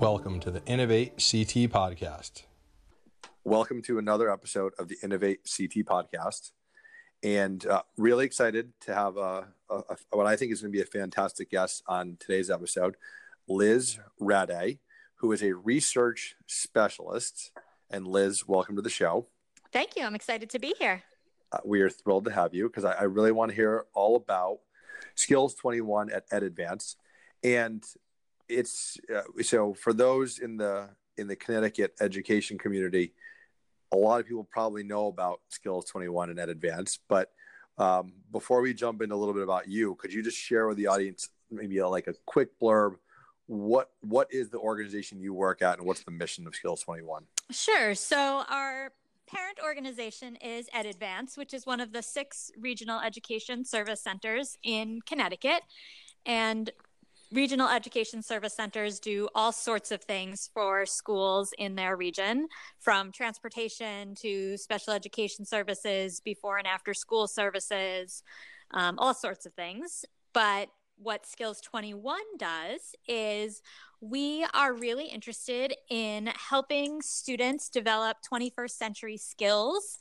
Welcome to the Innovate CT podcast. Welcome to another episode of the Innovate CT podcast. And uh, really excited to have a, a, a, what I think is going to be a fantastic guest on today's episode, Liz Rade, who is a research specialist. And Liz, welcome to the show. Thank you. I'm excited to be here. Uh, we are thrilled to have you because I, I, really want to hear all about Skills 21 at Ed Advance. And it's uh, so for those in the in the Connecticut education community, a lot of people probably know about Skills 21 and Ed Advance. But um, before we jump into a little bit about you, could you just share with the audience maybe a, like a quick blurb? What what is the organization you work at, and what's the mission of Skills 21? Sure. So our parent organization is Ed Advance, which is one of the six regional education service centers in Connecticut. And regional education service centers do all sorts of things for schools in their region, from transportation to special education services, before and after school services, um, all sorts of things. But what Skills 21 does is we are really interested in helping students develop 21st century skills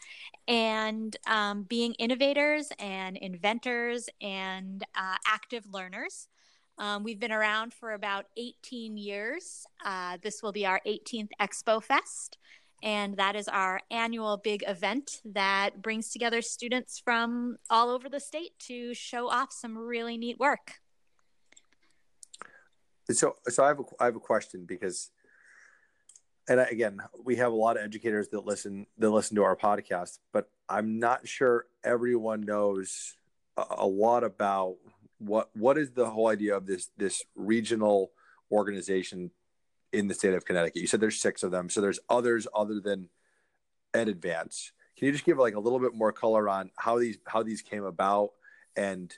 and um, being innovators and inventors and uh, active learners. Um, we've been around for about 18 years. Uh, this will be our 18th Expo Fest, and that is our annual big event that brings together students from all over the state to show off some really neat work. So, so I have a, I have a question because, and again, we have a lot of educators that listen that listen to our podcast, but I'm not sure everyone knows a, a lot about what what is the whole idea of this this regional organization in the state of Connecticut? You said there's six of them, so there's others other than Ed Advance. Can you just give like a little bit more color on how these how these came about and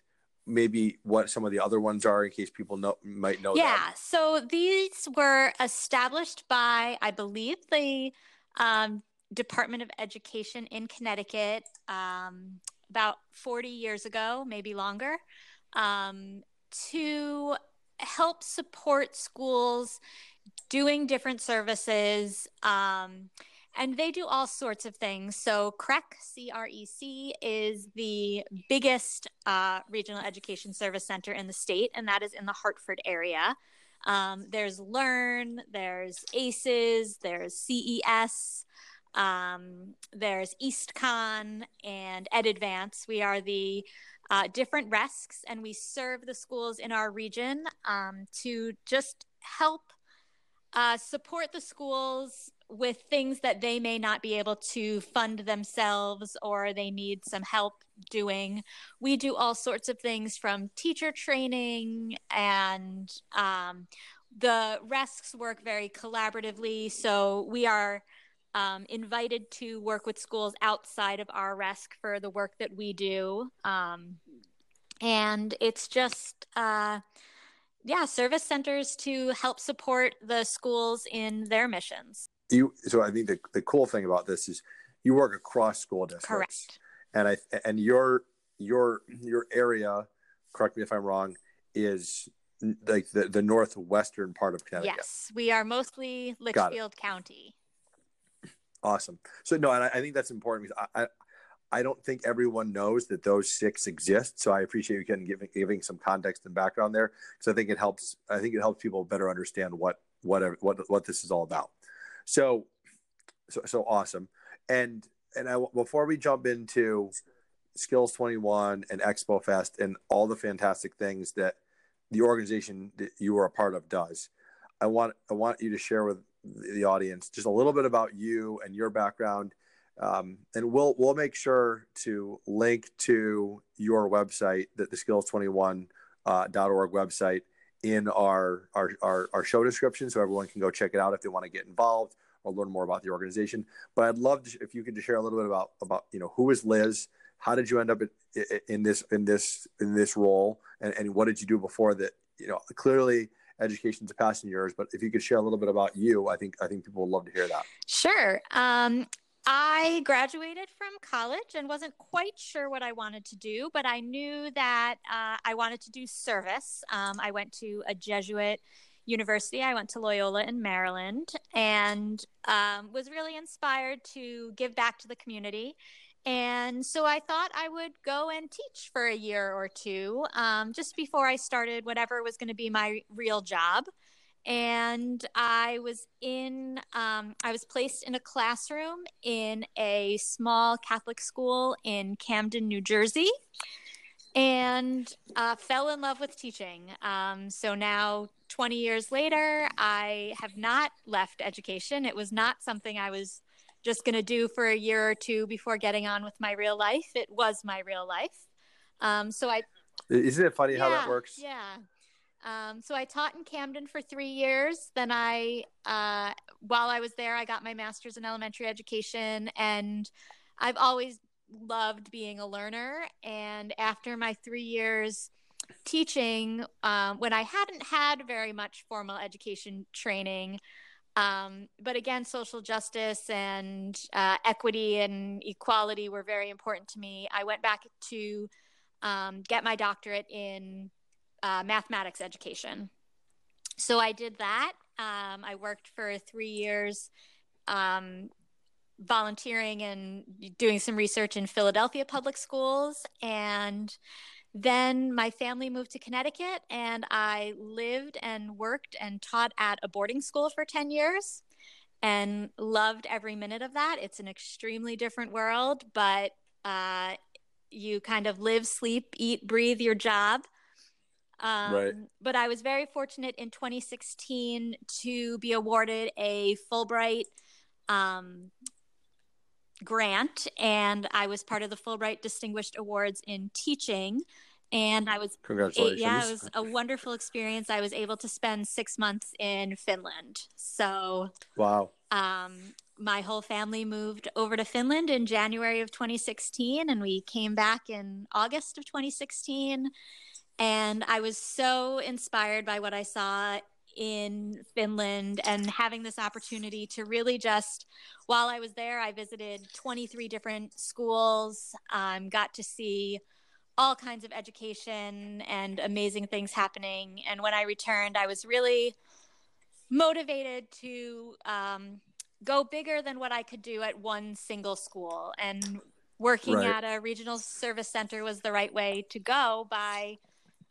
maybe what some of the other ones are in case people know might know yeah them? so these were established by i believe the um, department of education in connecticut um, about 40 years ago maybe longer um, to help support schools doing different services. And they do all sorts of things. So, CREC, C R E C, is the biggest uh, regional education service center in the state, and that is in the Hartford area. Um, there's Learn, there's ACES, there's CES, um, there's EASTCONN, and Ed Advance. We are the uh, different RESCs, and we serve the schools in our region um, to just help uh, support the schools with things that they may not be able to fund themselves or they need some help doing. We do all sorts of things from teacher training and um, the RESCs work very collaboratively. So we are um, invited to work with schools outside of our RESC for the work that we do. Um, and it's just, uh, yeah, service centers to help support the schools in their missions. You, so I think the, the cool thing about this is you work across school districts. Correct. And I and your your your area, correct me if I'm wrong, is like the, the northwestern part of Connecticut. Yes, we are mostly Litchfield County. Awesome. So no, and I, I think that's important because I, I, I don't think everyone knows that those six exist. So I appreciate you getting giving giving some context and background there because I think it helps. I think it helps people better understand what what what what this is all about. So so so awesome. And and I before we jump into Skills 21 and Expo Fest and all the fantastic things that the organization that you are a part of does, I want I want you to share with the audience just a little bit about you and your background. Um, and we'll we'll make sure to link to your website, that the skills21.org uh, .org website, in our, our our our show description, so everyone can go check it out if they want to get involved or learn more about the organization. But I'd love to, if you could just share a little bit about about you know who is Liz, how did you end up in, in this in this in this role, and, and what did you do before that? You know, clearly education's a passion yours, but if you could share a little bit about you, I think I think people would love to hear that. Sure. Um, I graduated from college and wasn't quite sure what I wanted to do, but I knew that uh, I wanted to do service. Um, I went to a Jesuit university. I went to Loyola in Maryland and um, was really inspired to give back to the community. And so I thought I would go and teach for a year or two um, just before I started whatever was going to be my real job and I was in, um, I was placed in a classroom in a small Catholic school in Camden, New Jersey, and uh, fell in love with teaching. Um, so now, 20 years later, I have not left education. It was not something I was just going to do for a year or two before getting on with my real life. It was my real life. Um, so I. Isn't it funny yeah, how that works? Yeah. Um, so I taught in Camden for three years. Then I, uh, while I was there, I got my master's in elementary education, and I've always loved being a learner. And after my three years teaching, um, when I hadn't had very much formal education training, um, but again, social justice and uh, equity and equality were very important to me. I went back to um, get my doctorate in uh, mathematics education. So I did that. Um, I worked for three years um, volunteering and doing some research in Philadelphia public schools. And then my family moved to Connecticut, and I lived and worked and taught at a boarding school for 10 years and loved every minute of that. It's an extremely different world, but uh, you kind of live, sleep, eat, breathe your job. Um, right. But I was very fortunate in 2016 to be awarded a Fulbright um, grant, and I was part of the Fulbright Distinguished Awards in teaching. And I was congratulations. yeah, it was a wonderful experience. I was able to spend six months in Finland. So wow. Um, my whole family moved over to Finland in January of 2016, and we came back in August of 2016 and I was so inspired by what I saw in Finland and having this opportunity to really just, while I was there, I visited 23 different schools, um, got to see all kinds of education and amazing things happening. And when I returned, I was really motivated to um, go bigger than what I could do at one single school. And working right. at a regional service center was the right way to go by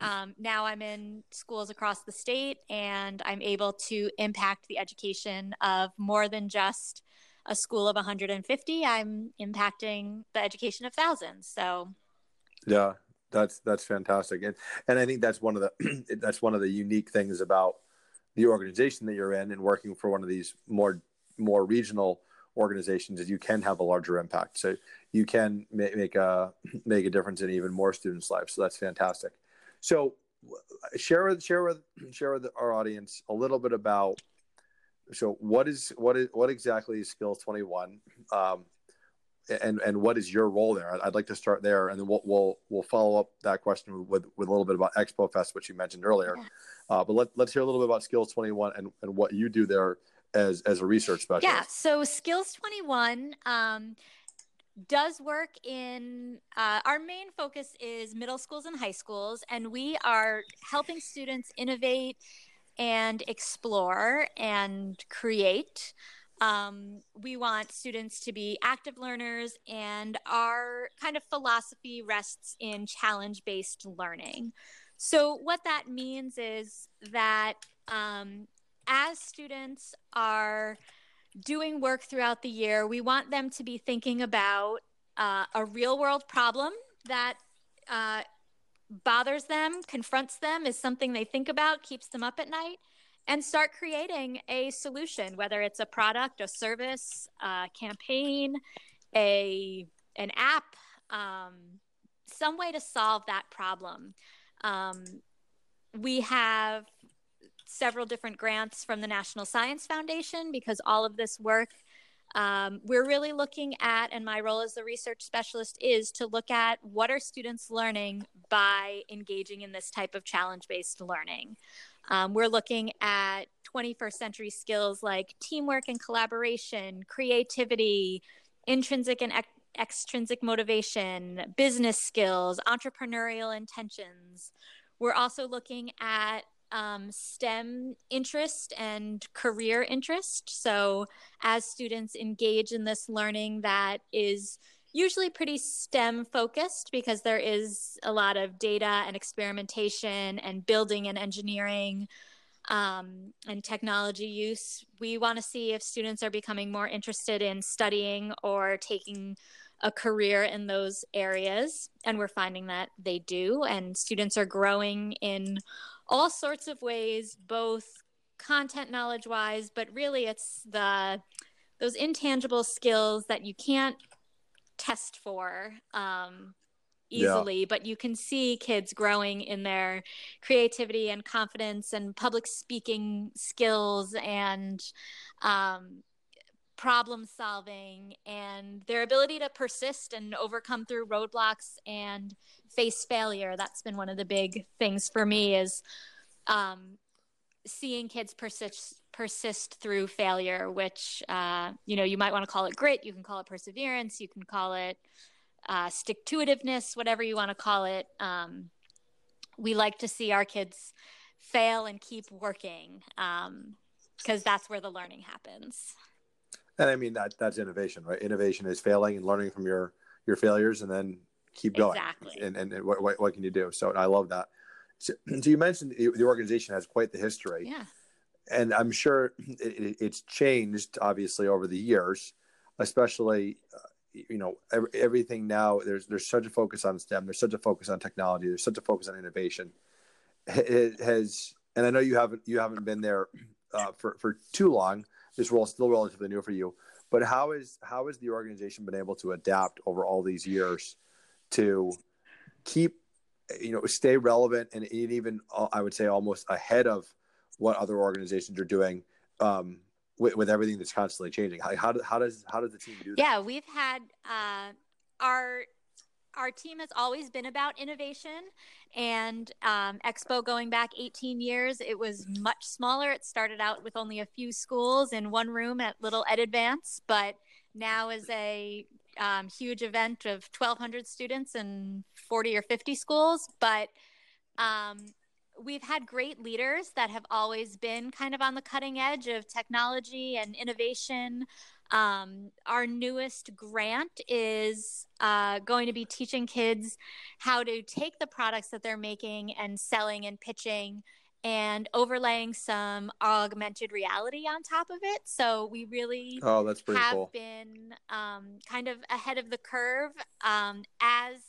um, now I'm in schools across the state and I'm able to impact the education of more than just a school of 150. I'm impacting the education of thousands. So, yeah, that's that's fantastic, and and I think that's one of the that's one of the unique things about the organization that you're in and working for one of these more more regional organizations is you can have a larger impact. So you can make a make a difference in even more students' lives. So that's fantastic. So share with share with share with our audience a little bit about so what is what is what exactly is skills 21 um, and and what is your role there? I'd, like to start there and then we'll we'll, we'll follow up that question with with a little bit about expo fest which you mentioned earlier. Uh, but let, let's hear a little bit about skills 21 and, and what you do there as as a research specialist. Yeah. So skills 21 um, does work in uh, our main focus is middle schools and high schools and we are helping students innovate and explore and create. Um, we want students to be active learners and our kind of philosophy rests in challenge based learning. So what that means is that um, as students are doing work throughout the year, we want them to be thinking about uh, a real world problem that uh, bothers them, confronts them, is something they think about, keeps them up at night, and start creating a solution, whether it's a product, a service, a campaign, a an app, um, some way to solve that problem. Um, we have several different grants from the National Science Foundation because all of this work um, we're really looking at, and my role as the research specialist is to look at what are students learning by engaging in this type of challenge based learning. Um, we're looking at 21st century skills like teamwork and collaboration, creativity, intrinsic and ex- extrinsic motivation, business skills, entrepreneurial intentions. We're also looking at um, STEM interest and career interest. So, as students engage in this learning that is usually pretty STEM focused because there is a lot of data and experimentation and building and engineering um, and technology use. We want to see if students are becoming more interested in studying or taking a career in those areas. And we're finding that they do. And students are growing in all sorts of ways, both content knowledge wise, but really it's the those intangible skills that you can't test for um, easily, yeah. but you can see kids growing in their creativity and confidence and public speaking skills and um, problem solving and their ability to persist and overcome through roadblocks and face failure. That's been one of the big things for me is um, seeing kids persist persist through failure, which uh, you know you might want to call it grit, you can call it perseverance, you can call it uh, stick to itiveness, whatever you want to call it. Um, we like to see our kids fail and keep working because um, that's where the learning happens. And I mean that that's innovation, right? Innovation is failing and learning from your your failures, and then keep going. Exactly. And and, and what, what, what can you do? So I love that. So, so you mentioned the organization has quite the history. Yeah. And I'm sure it, it's changed obviously over the years, especially uh, you know every, everything now. There's there's such a focus on STEM. There's such a focus on technology. There's such a focus on innovation. It has, and I know you haven't you haven't been there uh, for for too long this role is still relatively new for you. But how is how has the organization been able to adapt over all these years to keep you know stay relevant and even uh, I would say almost ahead of what other organizations are doing um, with, with everything that's constantly changing. How, how, how does how does the team do that? Yeah, we've had uh, our our team has always been about innovation and um, expo going back 18 years it was much smaller. It started out with only a few schools in one room at little ed advance but now is a um, huge event of 1200 students and 40 or 50 schools but um, we've had great leaders that have always been kind of on the cutting edge of technology and innovation um, our newest grant is uh, going to be teaching kids how to take the products that they're making and selling and pitching and overlaying some augmented reality on top of it. So we really oh, that's pretty have cool. been um, kind of ahead of the curve um, as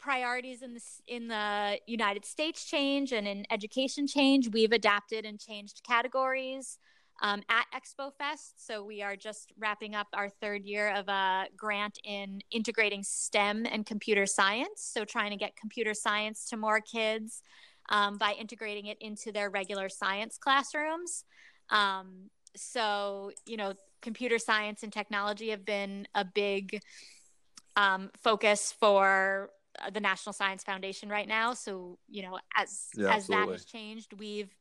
priorities in the in the United States change and in education change. We've adapted and changed categories um, at Expo Fest. So we are just wrapping up our third year of a grant in integrating STEM and computer science. So trying to get computer science to more kids um, by integrating it into their regular science classrooms. Um, so, you know, computer science and technology have been a big um, focus for the National Science Foundation right now. So, you know, as yeah, as that has changed, we've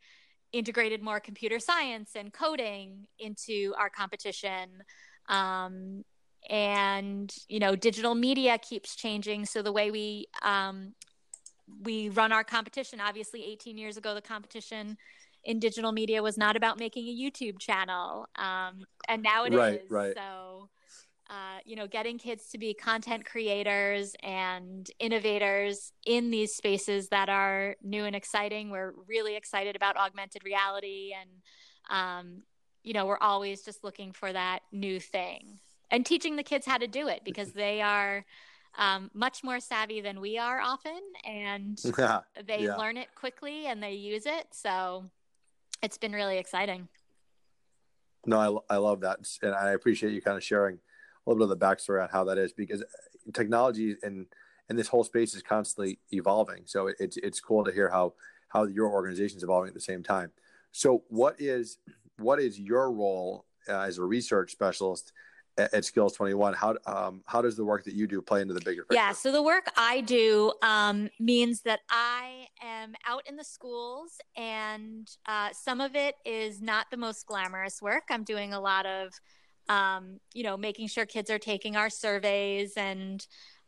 integrated more computer science and coding into our competition. Um, and you know, digital media keeps changing. So the way we um, we run our competition, obviously, 18 years ago, the competition in digital media was not about making a YouTube channel, um, and now it right, is. Right. So uh, you know, getting kids to be content creators and innovators in these spaces that are new and exciting. We're really excited about augmented reality, and um, you know, we're always just looking for that new thing and teaching the kids how to do it because they are um, much more savvy than we are often, and yeah, they yeah. learn it quickly and they use it. So it's been really exciting. No, I, I love that, and I appreciate you kind of sharing little bit of the backstory on how that is because technology and and this whole space is constantly evolving. So it's it's cool to hear how how your organization is evolving at the same time. So what is what is your role uh, as a research specialist at, at Skills Twenty One? How um, how does the work that you do play into the bigger picture? Yeah, so the work I do um, means that I am out in the schools, and uh, some of it is not the most glamorous work. I'm doing a lot of um, you know, making sure kids are taking our surveys and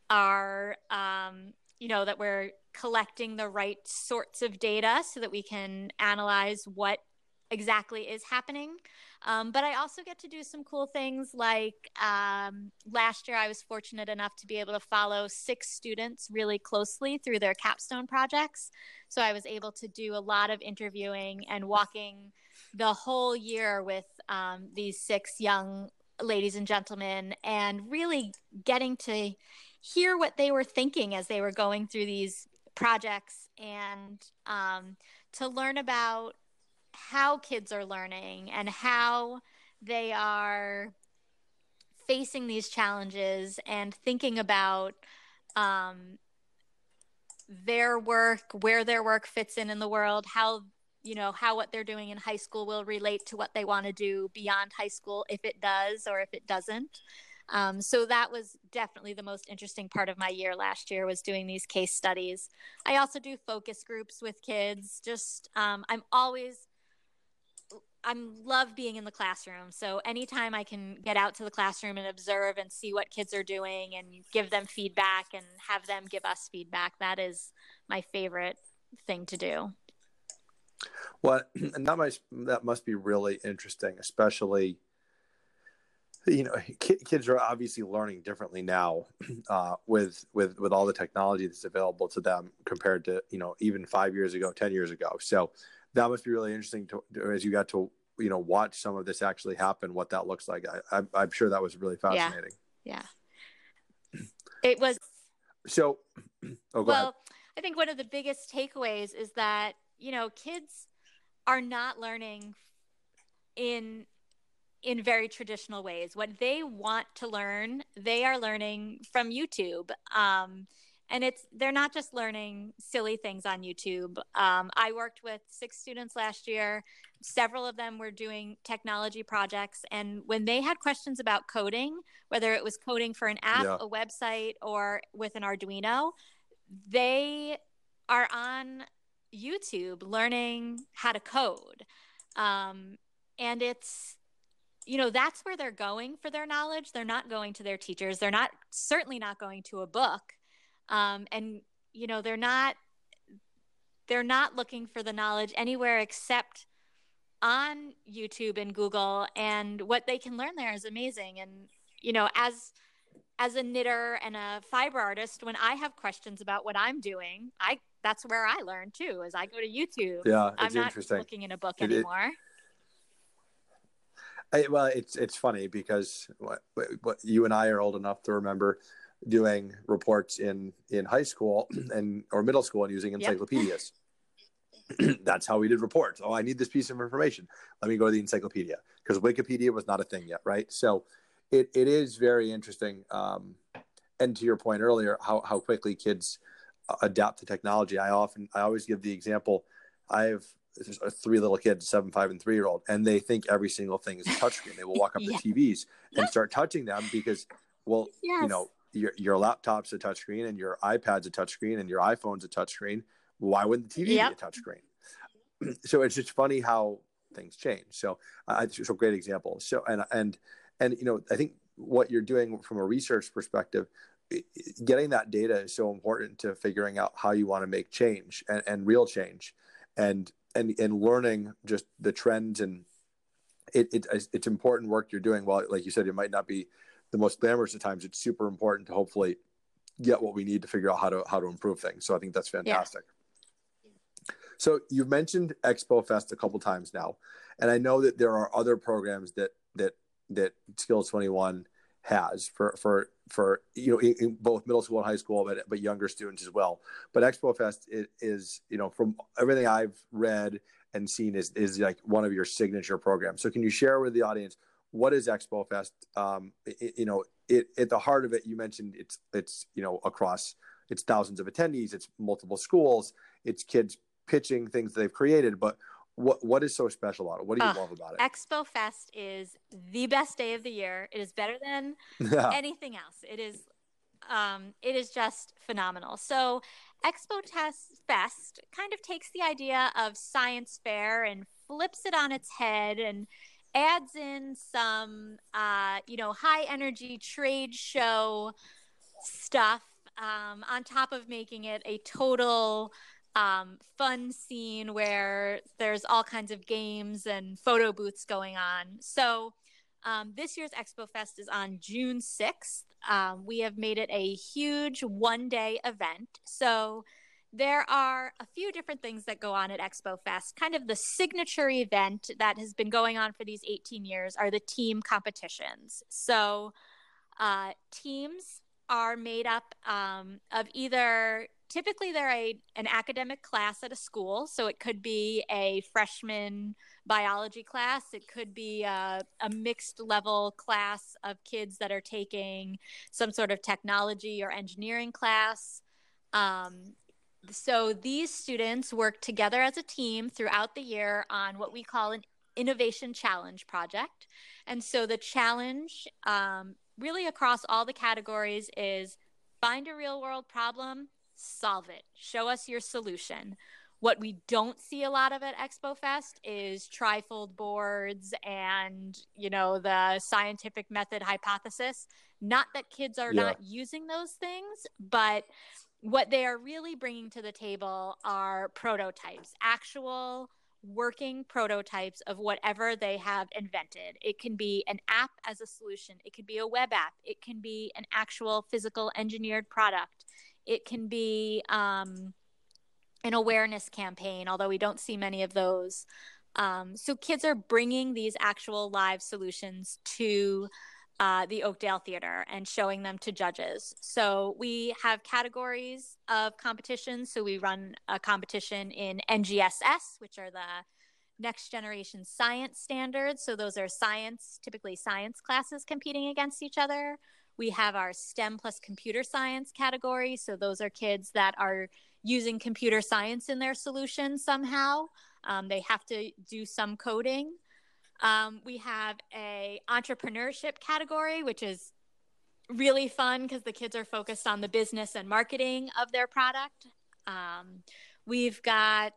are, um, you know, that we're collecting the right sorts of data so that we can analyze what exactly is happening. Um, but I also get to do some cool things like um, last year I was fortunate enough to be able to follow six students really closely through their capstone projects. So I was able to do a lot of interviewing and walking the whole year with um, these six young ladies and gentlemen and really getting to hear what they were thinking as they were going through these projects and um, to learn about how kids are learning and how they are facing these challenges and thinking about um, their work, where their work fits in in the world, how you know how what they're doing in high school will relate to what they want to do beyond high school, if it does or if it doesn't. Um, so that was definitely the most interesting part of my year last year was doing these case studies. I also do focus groups with kids. Just um, I'm always I'm love being in the classroom. So anytime I can get out to the classroom and observe and see what kids are doing and give them feedback and have them give us feedback, that is my favorite thing to do. Well, and that must that must be really interesting, especially you know kids are obviously learning differently now uh, with with with all the technology that's available to them compared to you know even five years ago, ten years ago. So that must be really interesting to, as you got to you know watch some of this actually happen what that looks like I, am sure that was really fascinating yeah, yeah. it was so oh, well ahead. i think one of the biggest takeaways is that you know kids are not learning in in very traditional ways. What they want to learn they are learning from youtube. Um, and it's they're not just learning silly things on youtube. Um, i worked with six students last year. Several of them were doing technology projects. And when they had questions about coding whether it was coding for an app yeah. a website or with an arduino they are on youtube learning how to code. Um, and it's you know that's where they're going for their knowledge. They're not going to their teachers. They're not certainly not going to a book. Um, and you know they're not they're not looking for the knowledge anywhere except on YouTube and Google. And what they can learn there is amazing. And you know as as a knitter and a fiber artist when I have questions about what I'm doing I that's where I learn too as I go to YouTube yeah I'm not interesting. looking in a book it, anymore it, I, well it's it's funny because what, what you and I are old enough to remember doing reports in in high school and or middle school and using encyclopedias. Yep. That's how we did reports. Oh, I need this piece of information. Let me go to the encyclopedia because Wikipedia was not a thing yet, right? So it, it is very interesting. Um, and to your point earlier, how, how quickly kids uh, adapt to technology. I often, I always give the example. I have three little kids, seven, five, and three year old, and they think every single thing is a touchscreen. They will walk up yeah. to TVs and start touching them because, well, yes. you know, your your laptop's a touchscreen and your iPad's a touchscreen and your iPhone's a touchscreen. Why wouldn't the TV yep. be a touchscreen? so it's just funny how things change. So uh, a great example. So and and and you know I think what you're doing from a research perspective, getting that data is so important to figuring out how you want to make change and, and real change, and and and learning just the trends and it, it it's important work you're doing. Well, like you said, it might not be the most glamorous of times, it's super important to hopefully get what we need to figure out how to how to improve things. So I think that's fantastic. Yeah. So you've mentioned Expo Fest a couple times now, and I know that there are other programs that that that Skills Twenty One has for for for you know in, in both middle school and high school, but but younger students as well. But Expo Fest is, is you know from everything I've read and seen is is like one of your signature programs. So can you share with the audience what is Expo Fest? Um, it, you know, it, at the heart of it, you mentioned it's it's you know across it's thousands of attendees, it's multiple schools, it's kids pitching things they've created. But what what is so special about it? What do you uh, love about it? Expo Fest is the best day of the year. It is better than anything else. It is um, it is just phenomenal. So Expo Test Fest kind of takes the idea of science fair and flips it on its head and adds in some, uh, you know, high energy trade show stuff um, on top of making it a total um, fun scene where there's all kinds of games and photo booths going on. So um, this year's Expo Fest is on June 6th. Um, we have made it a huge one day event. So there are a few different things that go on at Expo Fest. Kind of the signature event that has been going on for these 18 years are the team competitions. So uh, teams are made up um, of either typically they're a, an academic class at a school. So it could be a freshman biology class. It could be a, a, mixed level class of kids that are taking some sort of technology or engineering class. Um, so these students work together as a team throughout the year on what we call an innovation challenge project. And so the challenge um, really across all the categories is find a real world problem, solve it, show us your solution. What we don't see a lot of at Expo Fest is trifold boards and, you know, the scientific method hypothesis. Not that kids are yeah. not using those things, but what they are really bringing to the table are prototypes, actual working prototypes of whatever they have invented. It can be an app as a solution, it could be a web app, it can be an actual physical engineered product, it can be um, an awareness campaign, although we don't see many of those. Um, so kids are bringing these actual live solutions to uh, the Oakdale Theater and showing them to judges. So we have categories of competitions. So we run a competition in NGSS, which are the next generation science standards. So those are science, typically science classes competing against each other. We have our STEM plus computer science category. So those are kids that are using computer science in their solution somehow. Um, they have to do some coding. Um, we have a entrepreneurship category, which is really fun because the kids are focused on the business and marketing of their product. Um, we've got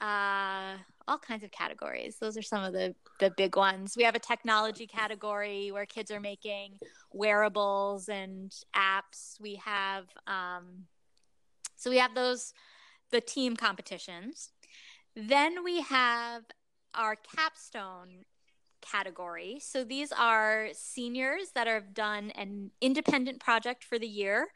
uh, all kinds of categories. Those are some of the the big ones. We have a technology category where kids are making wearables and apps. We have um, so we have those the team competitions. Then we have our capstone category. So these are seniors that have done an independent project for the year.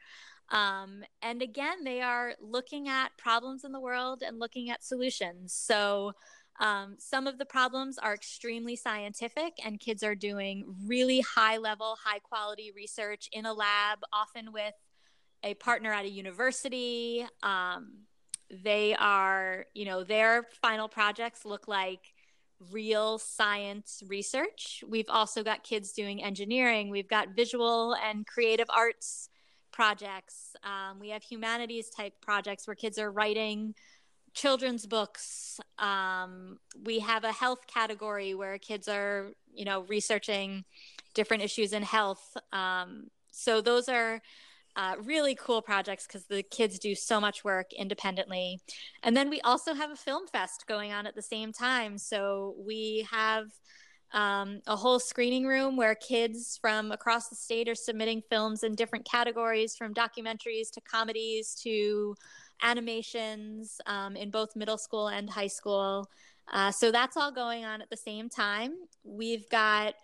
Um, and again, they are looking at problems in the world and looking at solutions. So um, some of the problems are extremely scientific, and kids are doing really high level, high quality research in a lab, often with a partner at a university. Um, they are, you know, their final projects look like real science research. We've also got kids doing engineering. We've got visual and creative arts projects. Um, we have humanities type projects where kids are writing children's books. Um, we have a health category where kids are, you know, researching different issues in health. Um, so those are uh, really cool projects because the kids do so much work independently. And then we also have a film fest going on at the same time. So we have um, a whole screening room where kids from across the state are submitting films in different categories from documentaries to comedies to animations um, in both middle school and high school. Uh, so that's all going on at the same time. We've got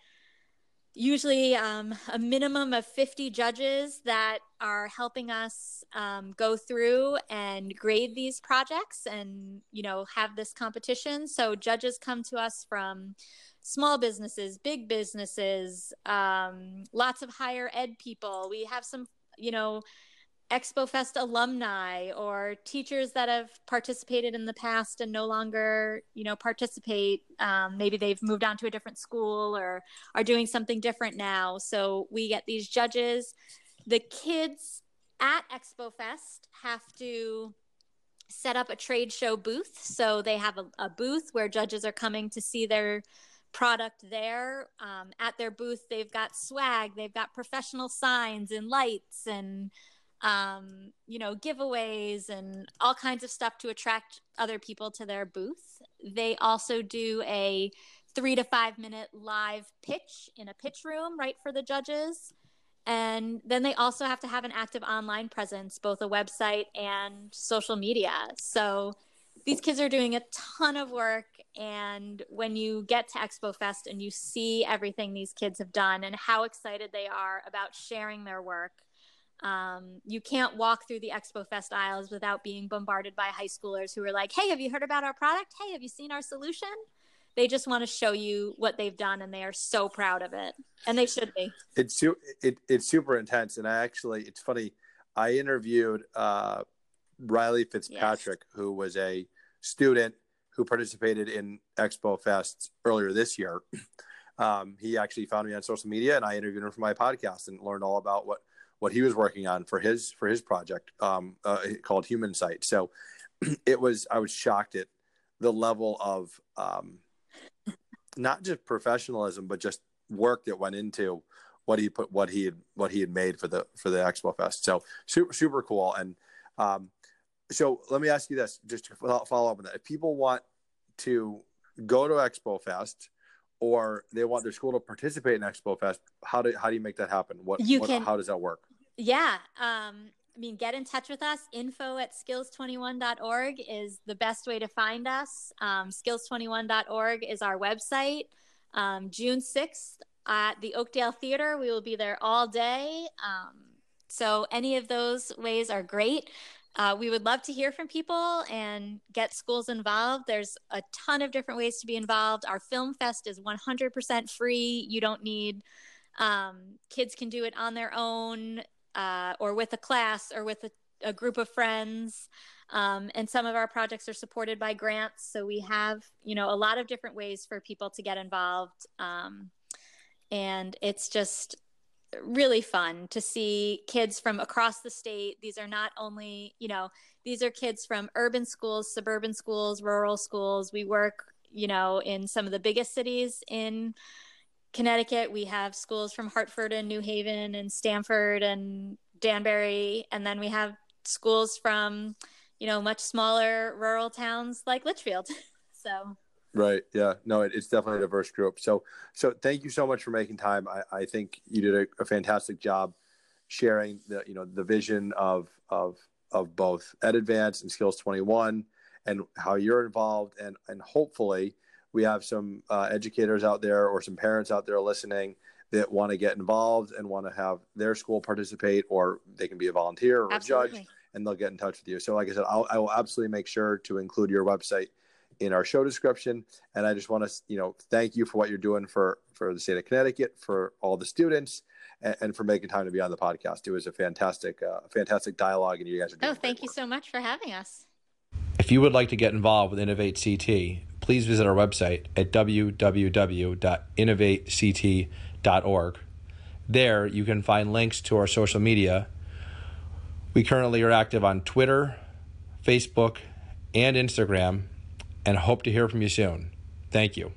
usually um, a minimum of 50 judges that are helping us um, go through and grade these projects and you know have this competition so judges come to us from small businesses big businesses um, lots of higher ed people we have some you know Expo Fest alumni or teachers that have participated in the past and no longer, you know, participate. Um, maybe they've moved on to a different school or are doing something different now. So we get these judges. The kids at Expo Fest have to set up a trade show booth. So they have a, a booth where judges are coming to see their product there. Um, at their booth, they've got swag, they've got professional signs and lights and um, you know, giveaways and all kinds of stuff to attract other people to their booth. They also do a three to five minute live pitch in a pitch room, right, for the judges. And then they also have to have an active online presence, both a website and social media. So these kids are doing a ton of work. And when you get to Expo Fest and you see everything these kids have done and how excited they are about sharing their work, um, you can't walk through the Expo Fest aisles without being bombarded by high schoolers who are like, hey, have you heard about our product? Hey, have you seen our solution? they just want to show you what they've done and they are so proud of it and they should be it's su- it, it's super intense and i actually it's funny i interviewed uh, riley fitzpatrick yes. who was a student who participated in expo fest earlier this year um, he actually found me on social media and i interviewed him for my podcast and learned all about what what he was working on for his for his project um, uh, called human sight so it was i was shocked at the level of um, not just professionalism, but just work that went into what he put what he had what he had made for the for the Expo Fest. So super super cool. And um, so let me ask you this, just to follow up on that. If people want to go to Expo Fest or they want their school to participate in Expo Fest, how do how do you make that happen? What, you what can, how does that work? Yeah. Um, I mean, get in touch with us. Info at skills21.org is the best way to find us. Um, skills21.org is our website. Um, June 6th at the Oakdale Theater, we will be there all day. Um, so, any of those ways are great. Uh, we would love to hear from people and get schools involved. There's a ton of different ways to be involved. Our film fest is 100% free. You don't need, um, kids can do it on their own uh, or with a class or with a, a group of friends. Um, and some of our projects are supported by grants. So we have, you know, a lot of different ways for people to get involved. Um, and it's just really fun to see kids from across the state. These are not only, you know, these are kids from urban schools, suburban schools, rural schools. We work, you know, in some of the biggest cities in Connecticut, we have schools from Hartford and New Haven and Stamford and Danbury. And then we have schools from, you know, much smaller rural towns like Litchfield. so. Right. Yeah. No, it, it's definitely a diverse group. So, so thank you so much for making time. I, I think you did a, a fantastic job sharing the, you know, the vision of, of, of both Ed Advance and Skills 21 and how you're involved and, and hopefully, we have some uh, educators out there or some parents out there listening that want to get involved and want to have their school participate, or they can be a volunteer or Absolutely. a judge, and they'll get in touch with you. So, like I said, I'll, I will absolutely make sure to include your website in our show description. And I just want to, you know, thank you for what you're doing for for the state of Connecticut, for all the students, and, and for making time to be on the podcast. It was a fantastic, uh, fantastic dialogue, and you guys are doing. Oh, thank you work. so much for having us. If you would like to get involved with Innovate CT, please visit our website at www.innovatect.org. There, you can find links to our social media. We currently are active on Twitter, Facebook, and Instagram, and hope to hear from you soon. Thank you.